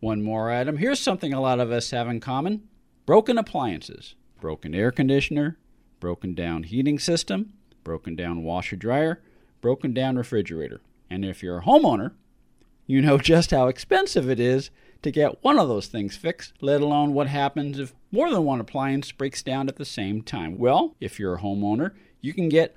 One more item. Here's something a lot of us have in common broken appliances, broken air conditioner, broken down heating system, broken down washer dryer, broken down refrigerator. And if you're a homeowner, you know just how expensive it is to get one of those things fixed, let alone what happens if more than one appliance breaks down at the same time. Well, if you're a homeowner, you can get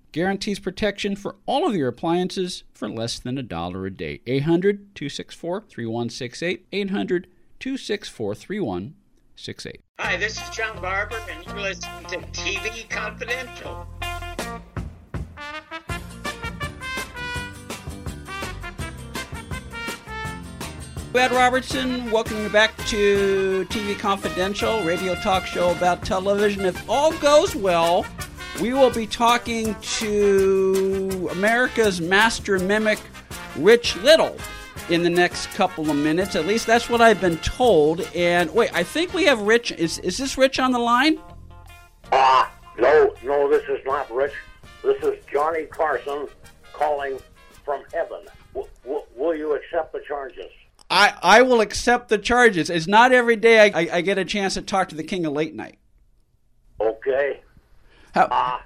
guarantees protection for all of your appliances for less than a dollar a day. 800 264 3168. 800 264 3168. Hi, this is John Barber, and you're listening to TV Confidential. Ed Robertson, welcome you back to TV Confidential, radio talk show about television. If all goes well, we will be talking to America's master mimic, Rich Little, in the next couple of minutes. At least that's what I've been told. And wait, I think we have Rich. Is, is this Rich on the line? Ah, uh, no, no, this is not Rich. This is Johnny Carson calling from heaven. W- w- will you accept the charges? I, I will accept the charges. It's not every day I, I, I, get a chance to talk to the king of late night. Okay. How, uh.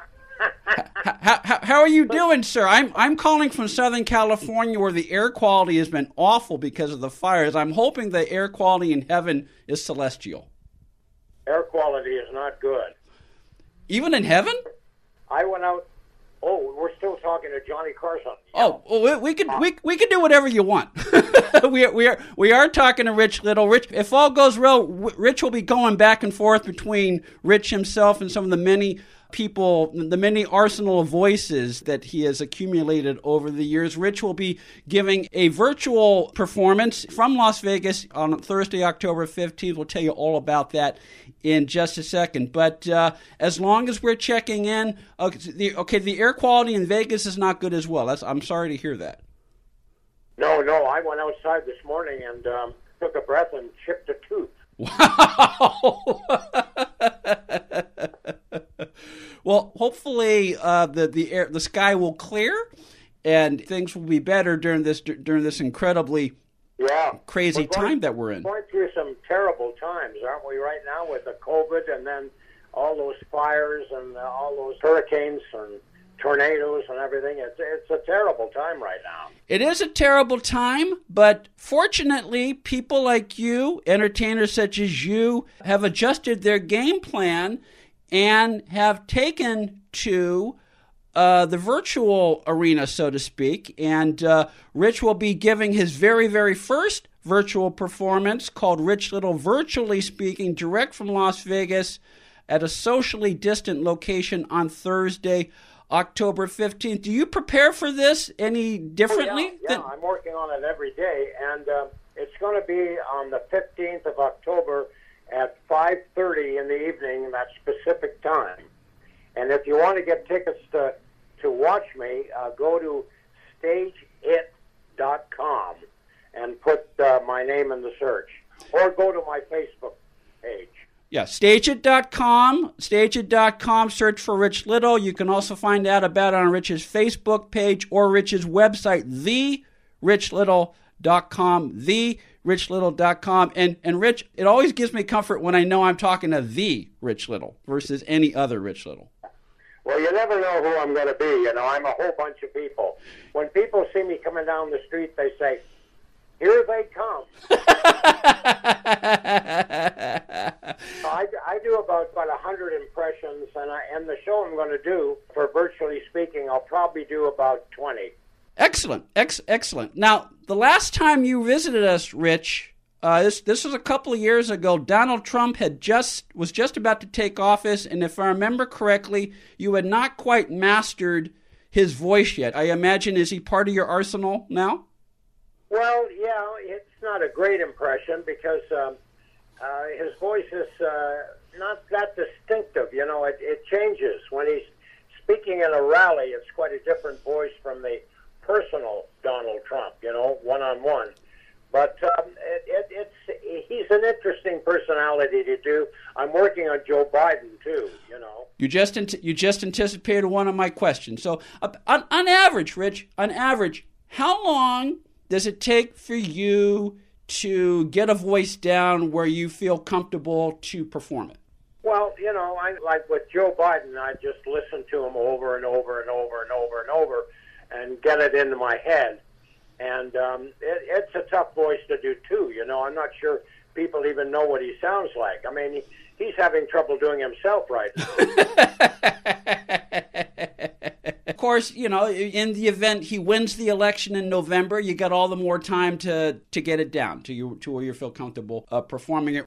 how, how, how, are you doing, sir? I'm, I'm calling from Southern California where the air quality has been awful because of the fires. I'm hoping the air quality in heaven is celestial. Air quality is not good. Even in heaven? I went out Oh, we're still talking to Johnny Carson. Oh, well, we, we can we, we can do whatever you want. we are, we are we are talking to Rich Little. Rich, if all goes well, Rich will be going back and forth between Rich himself and some of the many people, the many arsenal of voices that he has accumulated over the years. Rich will be giving a virtual performance from Las Vegas on Thursday, October 15th. We'll tell you all about that in just a second. But uh, as long as we're checking in, okay the, okay, the air quality in Vegas is not good as well. That's, I'm sorry to hear that. No, no, I went outside this morning and um, took a breath and chipped a tooth. Wow. well, hopefully uh, the the air the sky will clear and things will be better during this during this incredibly yeah crazy going, time that we're in. Going through some terrible times, aren't we? Right now with the COVID and then all those fires and all those hurricanes and tornadoes and everything. It's it's a terrible time right now. It is a terrible time, but fortunately, people like you, entertainers such as you, have adjusted their game plan and have taken to uh, the virtual arena, so to speak. And uh, Rich will be giving his very, very first virtual performance called Rich Little Virtually Speaking, direct from Las Vegas at a socially distant location on Thursday, October 15th. Do you prepare for this any differently? Oh, yeah, yeah. I'm working on it every day, and uh, it's going to be on the 15th of October at 5:30 in the evening, that specific time. And if you want to get tickets to to watch me, uh, go to stageit.com and put uh, my name in the search, or go to my Facebook page. Yeah, stageit.com, stageit.com, search for Rich Little. You can also find out about it on Rich's Facebook page or Rich's website, therichlittle.com, therichlittle.com. And, and Rich, it always gives me comfort when I know I'm talking to the Rich Little versus any other Rich Little. Well, you never know who I'm going to be. You know, I'm a whole bunch of people. When people see me coming down the street, they say, here they come. I, I do about about a hundred impressions, and I, and the show I'm going to do for virtually speaking, I'll probably do about twenty. Excellent, Ex- excellent. Now, the last time you visited us, Rich, uh, this this was a couple of years ago. Donald Trump had just was just about to take office, and if I remember correctly, you had not quite mastered his voice yet. I imagine is he part of your arsenal now? Well, yeah, it's not a great impression because um, uh, his voice is uh, not that distinctive. You know, it, it changes when he's speaking in a rally. It's quite a different voice from the personal Donald Trump. You know, one on one. But um, it, it, it's he's an interesting personality to do. I'm working on Joe Biden too. You know. You just you just anticipated one of my questions. So uh, on, on average, Rich, on average, how long does it take for you to get a voice down where you feel comfortable to perform it? Well, you know, I like with Joe Biden, I just listen to him over and over and over and over and over, and get it into my head and um, it, it's a tough voice to do too. You know, I'm not sure people even know what he sounds like. I mean, he, he's having trouble doing himself right of course, you know, in the event he wins the election in November, you got all the more time to to get it down to you to where you feel comfortable uh, performing it.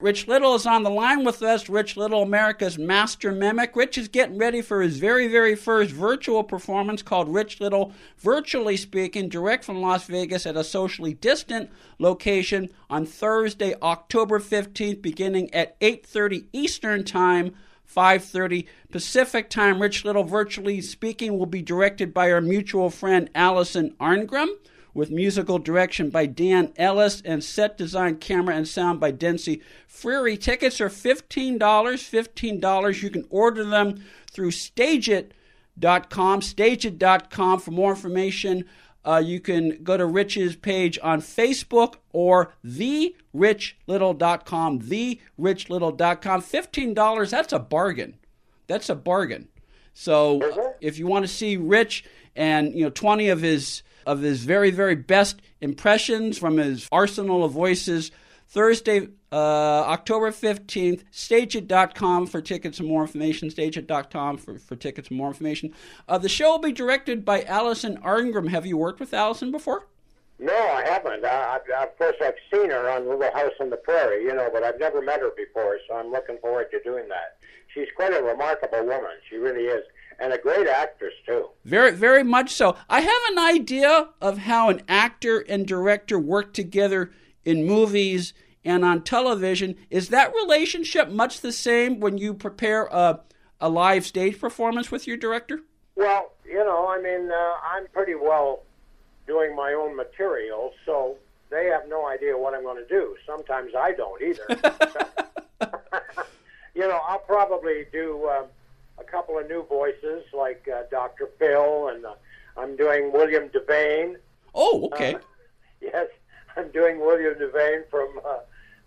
Rich Little is on the line with us. Rich Little, America's master mimic. Rich is getting ready for his very, very first virtual performance called Rich Little Virtually Speaking, direct from Las Vegas at a socially distant location on Thursday, October 15th, beginning at 8.30 Eastern Time, 5.30 Pacific Time. Rich Little Virtually Speaking will be directed by our mutual friend Allison Arngrim with musical direction by Dan Ellis and set design, camera, and sound by Dency Freary. Tickets are $15. $15. You can order them through stageit.com, stageit.com. For more information, uh, you can go to Rich's page on Facebook or therichlittle.com, therichlittle.com. $15, that's a bargain. That's a bargain. So if you want to see Rich and you know 20 of his of his very, very best impressions from his arsenal of voices. Thursday, uh, October 15th, stageit.com for tickets and more information, stageit.com for, for tickets and more information. Uh, the show will be directed by Allison Arngrim. Have you worked with Allison before? No, I haven't. Uh, I, of course, I've seen her on Little House on the Prairie, you know, but I've never met her before, so I'm looking forward to doing that. She's quite a remarkable woman. She really is and a great actress too. Very, very much so. I have an idea of how an actor and director work together in movies and on television. Is that relationship much the same when you prepare a, a live stage performance with your director? Well, you know, I mean, uh, I'm pretty well doing my own material, so they have no idea what I'm going to do. Sometimes I don't either. you know, I'll probably do. Um, a couple of new voices like uh, Dr. Phil, and uh, I'm doing William Devane. Oh, okay. Uh, yes, I'm doing William Devane from uh,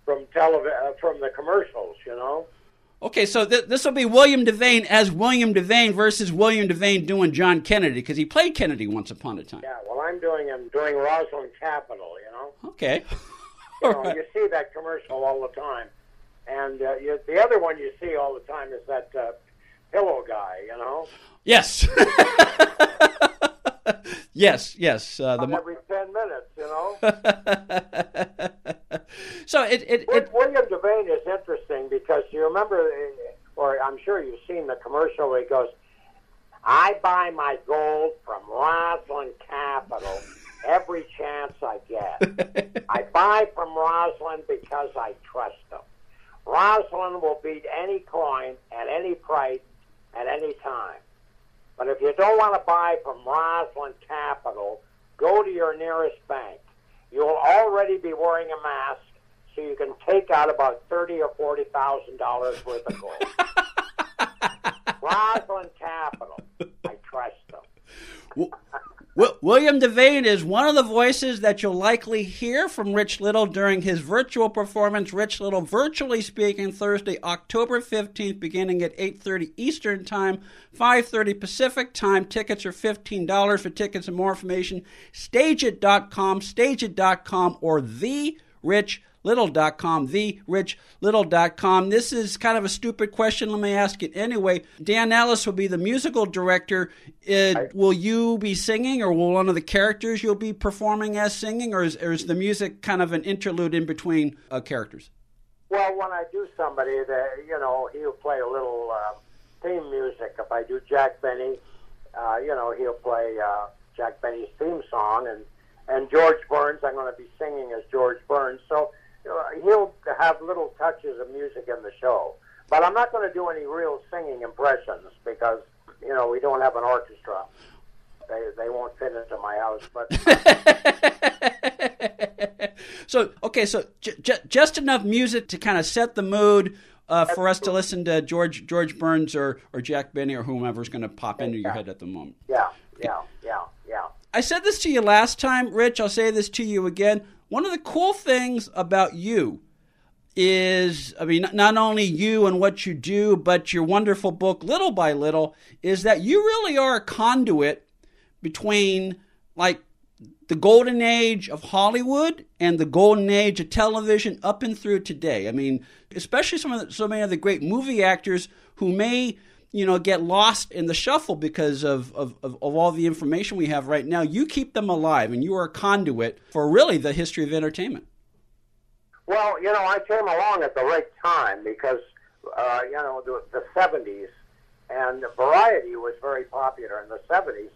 from television uh, from the commercials. You know. Okay, so th- this will be William Devane as William Devane versus William Devane doing John Kennedy because he played Kennedy once upon a time. Yeah, well, I'm doing him doing Rosland Capital. You know. Okay. you, know, right. you see that commercial all the time, and uh, you, the other one you see all the time is that uh, pillow guy, you know? Yes. yes, yes. Uh, the every 10 minutes, you know? so it, it, it, William Devane is interesting because you remember, or I'm sure you've seen the commercial where he goes, I buy my gold from Rosland Capital every chance I get. I buy from Rosland because I trust them. Rosland will beat any coin at any price at any time. But if you don't want to buy from Rosland Capital, go to your nearest bank. You'll already be wearing a mask, so you can take out about thirty or forty thousand dollars worth of gold. Rosland Capital, I trust them. William Devane is one of the voices that you'll likely hear from Rich Little during his virtual performance. Rich Little virtually speaking Thursday, October 15th, beginning at 8:30 Eastern Time, 5:30 Pacific Time. Tickets are $15. For tickets and more information, stageit.com, stageit.com, or the Rich little.com, therichlittle.com. This is kind of a stupid question. Let me ask it anyway. Dan Ellis will be the musical director. Uh, will you be singing, or will one of the characters you'll be performing as singing, or is, or is the music kind of an interlude in between uh, characters? Well, when I do somebody, that you know, he'll play a little uh, theme music. If I do Jack Benny, uh, you know, he'll play uh, Jack Benny's theme song, and and George Burns, I'm going to be singing as George Burns. So he'll have little touches of music in the show. But I'm not going to do any real singing impressions because you know we don't have an orchestra. They they won't fit into my house. But so okay, so j- j- just enough music to kind of set the mood. Uh, for us to listen to George George Burns or, or Jack Benny or whomever's going to pop into your head at the moment. Yeah, yeah, yeah, yeah. I said this to you last time, Rich. I'll say this to you again. One of the cool things about you is, I mean, not only you and what you do, but your wonderful book, Little by Little, is that you really are a conduit between like the golden age of Hollywood and the golden age of television up and through today. I mean, especially some of the, so many of the great movie actors who may you know get lost in the shuffle because of, of, of, all the information we have right now. You keep them alive and you are a conduit for really the history of entertainment. Well you know i came along at the right time because uh, you know the, the 70s and variety was very popular in the 70s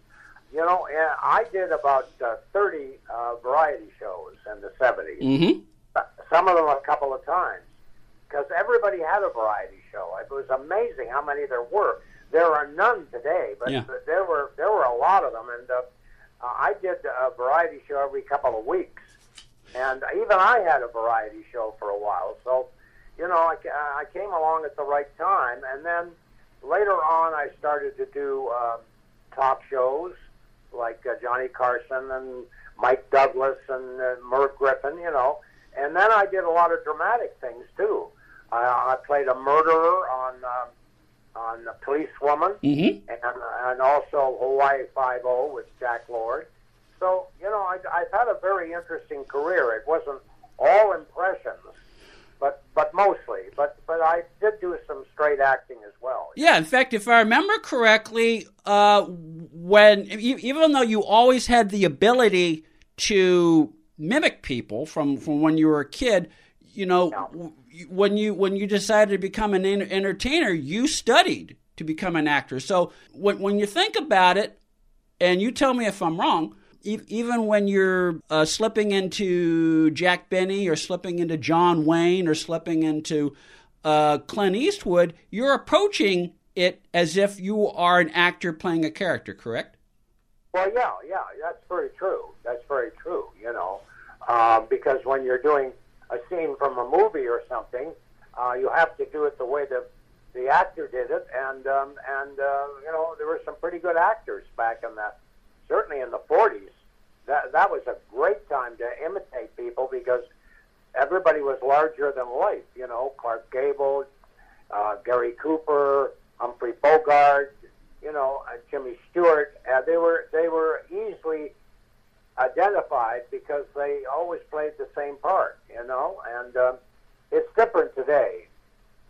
you know and i did about uh, 30 uh, variety shows in the 70s mm-hmm. some of them a couple of times because everybody had a variety show. It was amazing how many there were. There are none today, but yeah. there were there were a lot of them, and uh, I did a variety show every couple of weeks, and even I had a variety show for a while. So, you know, I, I came along at the right time, and then later on, I started to do uh, talk shows like uh, Johnny Carson and Mike Douglas and uh, Merv Griffin, you know, and then I did a lot of dramatic things too. I, I played a murderer on um, on the Policewoman, mm-hmm. and and also Hawaii Five O with Jack Lord. So you know, I, I've had a very interesting career. It wasn't all impressions, but but mostly. But but I did do some straight acting as well. Yeah, in fact, if I remember correctly, uh, when even though you always had the ability to mimic people from from when you were a kid, you know, yeah. When you when you decided to become an entertainer, you studied to become an actor. So when when you think about it, and you tell me if I'm wrong, even when you're uh, slipping into Jack Benny or slipping into John Wayne or slipping into uh, Clint Eastwood, you're approaching it as if you are an actor playing a character, correct? Well, yeah, yeah, that's very true. That's very true. You know, uh, because when you're doing a scene from a movie or something, uh, you have to do it the way the the actor did it, and um, and uh, you know there were some pretty good actors back in that, certainly in the 40s. That that was a great time to imitate people because everybody was larger than life. You know, Clark Gable, uh, Gary Cooper, Humphrey Bogart, you know, uh, Jimmy Stewart. Uh, they were they were easily identified because they always played the same part, you know, and um, it's different today.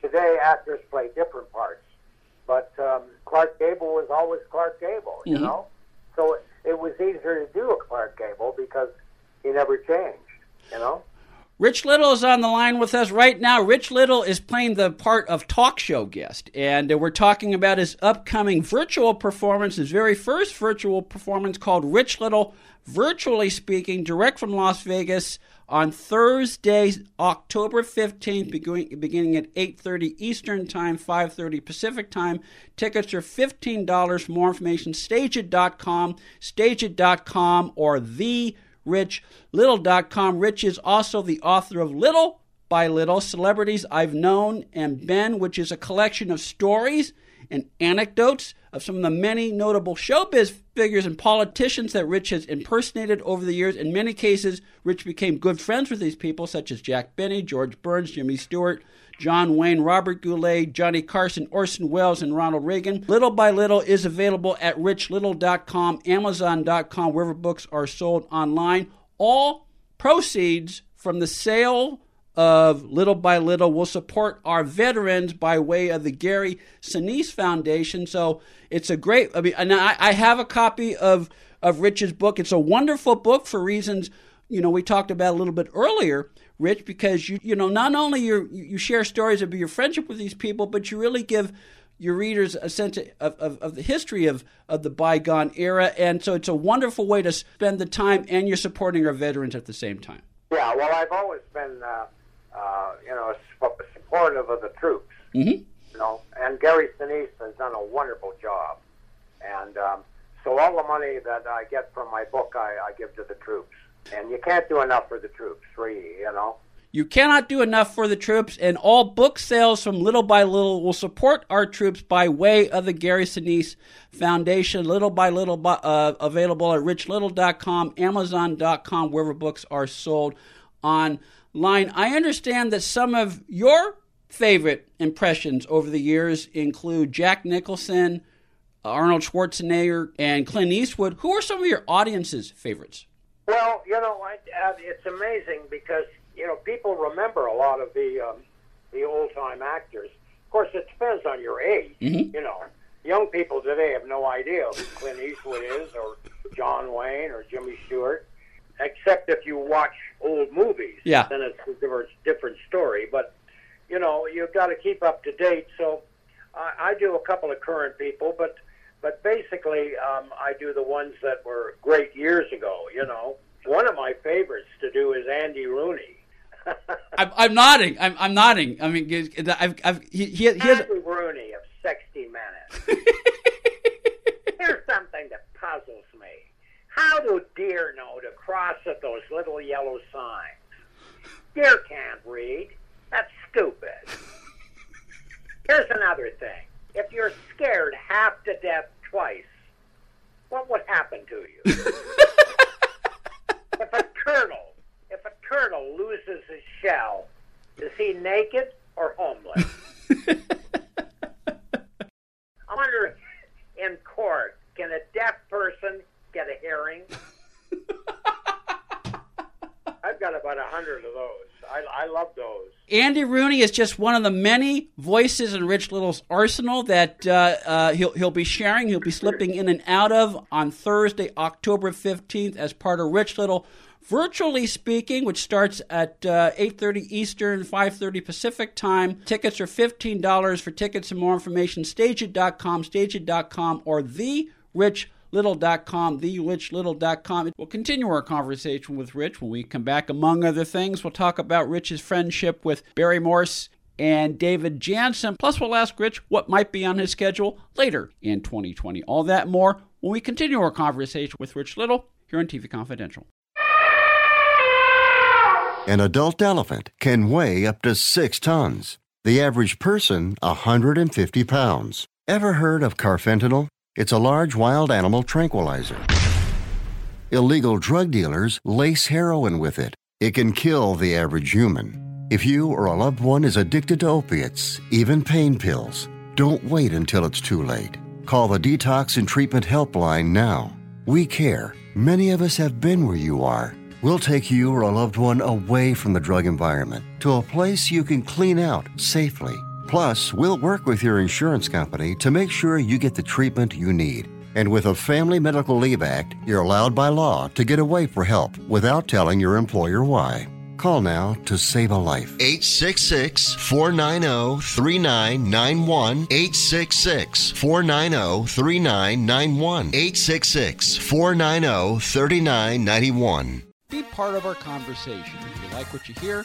Today, actors play different parts, but um, Clark Gable was always Clark Gable, you mm-hmm. know, so it, it was easier to do a Clark Gable because he never changed, you know. Rich Little is on the line with us right now. Rich Little is playing the part of talk show guest, and uh, we're talking about his upcoming virtual performance, his very first virtual performance called Rich Little Virtually Speaking, direct from Las Vegas on Thursday, October 15th, beginning, at 8.30 Eastern Time, 5.30 Pacific Time. Tickets are $15. More information, stageit.com, stageit.com, or the richlittle.com. Rich is also the author of Little by Little Celebrities I've Known and Been, which is a collection of stories and anecdotes of some of the many notable showbiz figures and politicians that Rich has impersonated over the years. In many cases, Rich became good friends with these people, such as Jack Benny, George Burns, Jimmy Stewart, John Wayne, Robert Goulet, Johnny Carson, Orson Welles, and Ronald Reagan. Little by Little is available at richlittle.com, amazon.com, wherever books are sold online. All proceeds from the sale of Little by Little will support our veterans by way of the Gary Sinise Foundation. So it's a great, I mean, and I, I have a copy of, of Rich's book. It's a wonderful book for reasons, you know, we talked about a little bit earlier Rich, because you you know not only you you share stories of your friendship with these people, but you really give your readers a sense of, of, of, the history of, of the bygone era. And so it's a wonderful way to spend the time, and you're supporting our veterans at the same time. Yeah, well, I've always been uh, uh, you know, supportive of the troops. Mm-hmm. You know, and Gary Sinise has done a wonderful job. And um, so all the money that I get from my book, I, I give to the troops. And you can't do enough for the troops, really, you know. You cannot do enough for the troops, and all book sales from Little by Little will support our troops by way of the Gary Sinise Foundation. Little by Little, uh, available at richlittle.com, amazon.com, wherever books are sold online. I understand that some of your favorite impressions over the years include Jack Nicholson, Arnold Schwarzenegger, and Clint Eastwood. Who are some of your audience's favorites? Well, you know, I, uh, it's amazing because you know people remember a lot of the um, the old time actors. Of course, it depends on your age. Mhm. You know, young people today have no idea who Clint Eastwood is, or John Wayne, or Jimmy Stewart, except if you watch old movies. Yeah. then it's a different different story. But you know, you've got to keep up to date. So I, I do a couple of current people, but but basically, um, I do the ones that were great years ago. You know, one of my favorites to do is Andy Rooney. I'm, I'm nodding. I'm, I'm nodding. I mean, I've, I've, he, he, has. Andy Rooney of 60 Minutes. Here's something that puzzles. How do deer know to cross at those little yellow signs? Deer can't read. That's stupid. Here's another thing. If you're scared half to death twice, what would happen to you? if a turtle, if a turtle loses his shell, is he naked or homeless? I wonder in court, can a deaf person a hearing? I've got about a hundred of those. I, I love those. Andy Rooney is just one of the many voices in Rich Little's arsenal that uh, uh, he'll he'll be sharing. He'll be slipping in and out of on Thursday, October fifteenth, as part of Rich Little virtually speaking, which starts at uh, eight thirty Eastern, five thirty Pacific time. Tickets are fifteen dollars. For tickets and more information, stageit.com, stageit.com, or the Rich little.com, therichlittle.com. We'll continue our conversation with Rich when we come back. Among other things, we'll talk about Rich's friendship with Barry Morse and David Janssen. Plus, we'll ask Rich what might be on his schedule later in 2020. All that more when we continue our conversation with Rich Little here on TV Confidential. An adult elephant can weigh up to six tons. The average person, 150 pounds. Ever heard of carfentanil? It's a large wild animal tranquilizer. Illegal drug dealers lace heroin with it. It can kill the average human. If you or a loved one is addicted to opiates, even pain pills, don't wait until it's too late. Call the Detox and Treatment Helpline now. We care. Many of us have been where you are. We'll take you or a loved one away from the drug environment to a place you can clean out safely. Plus, we'll work with your insurance company to make sure you get the treatment you need. And with a Family Medical Leave Act, you're allowed by law to get away for help without telling your employer why. Call now to save a life. 866 490 3991. 866 490 3991. 866 490 3991. Be part of our conversation. If you like what you hear,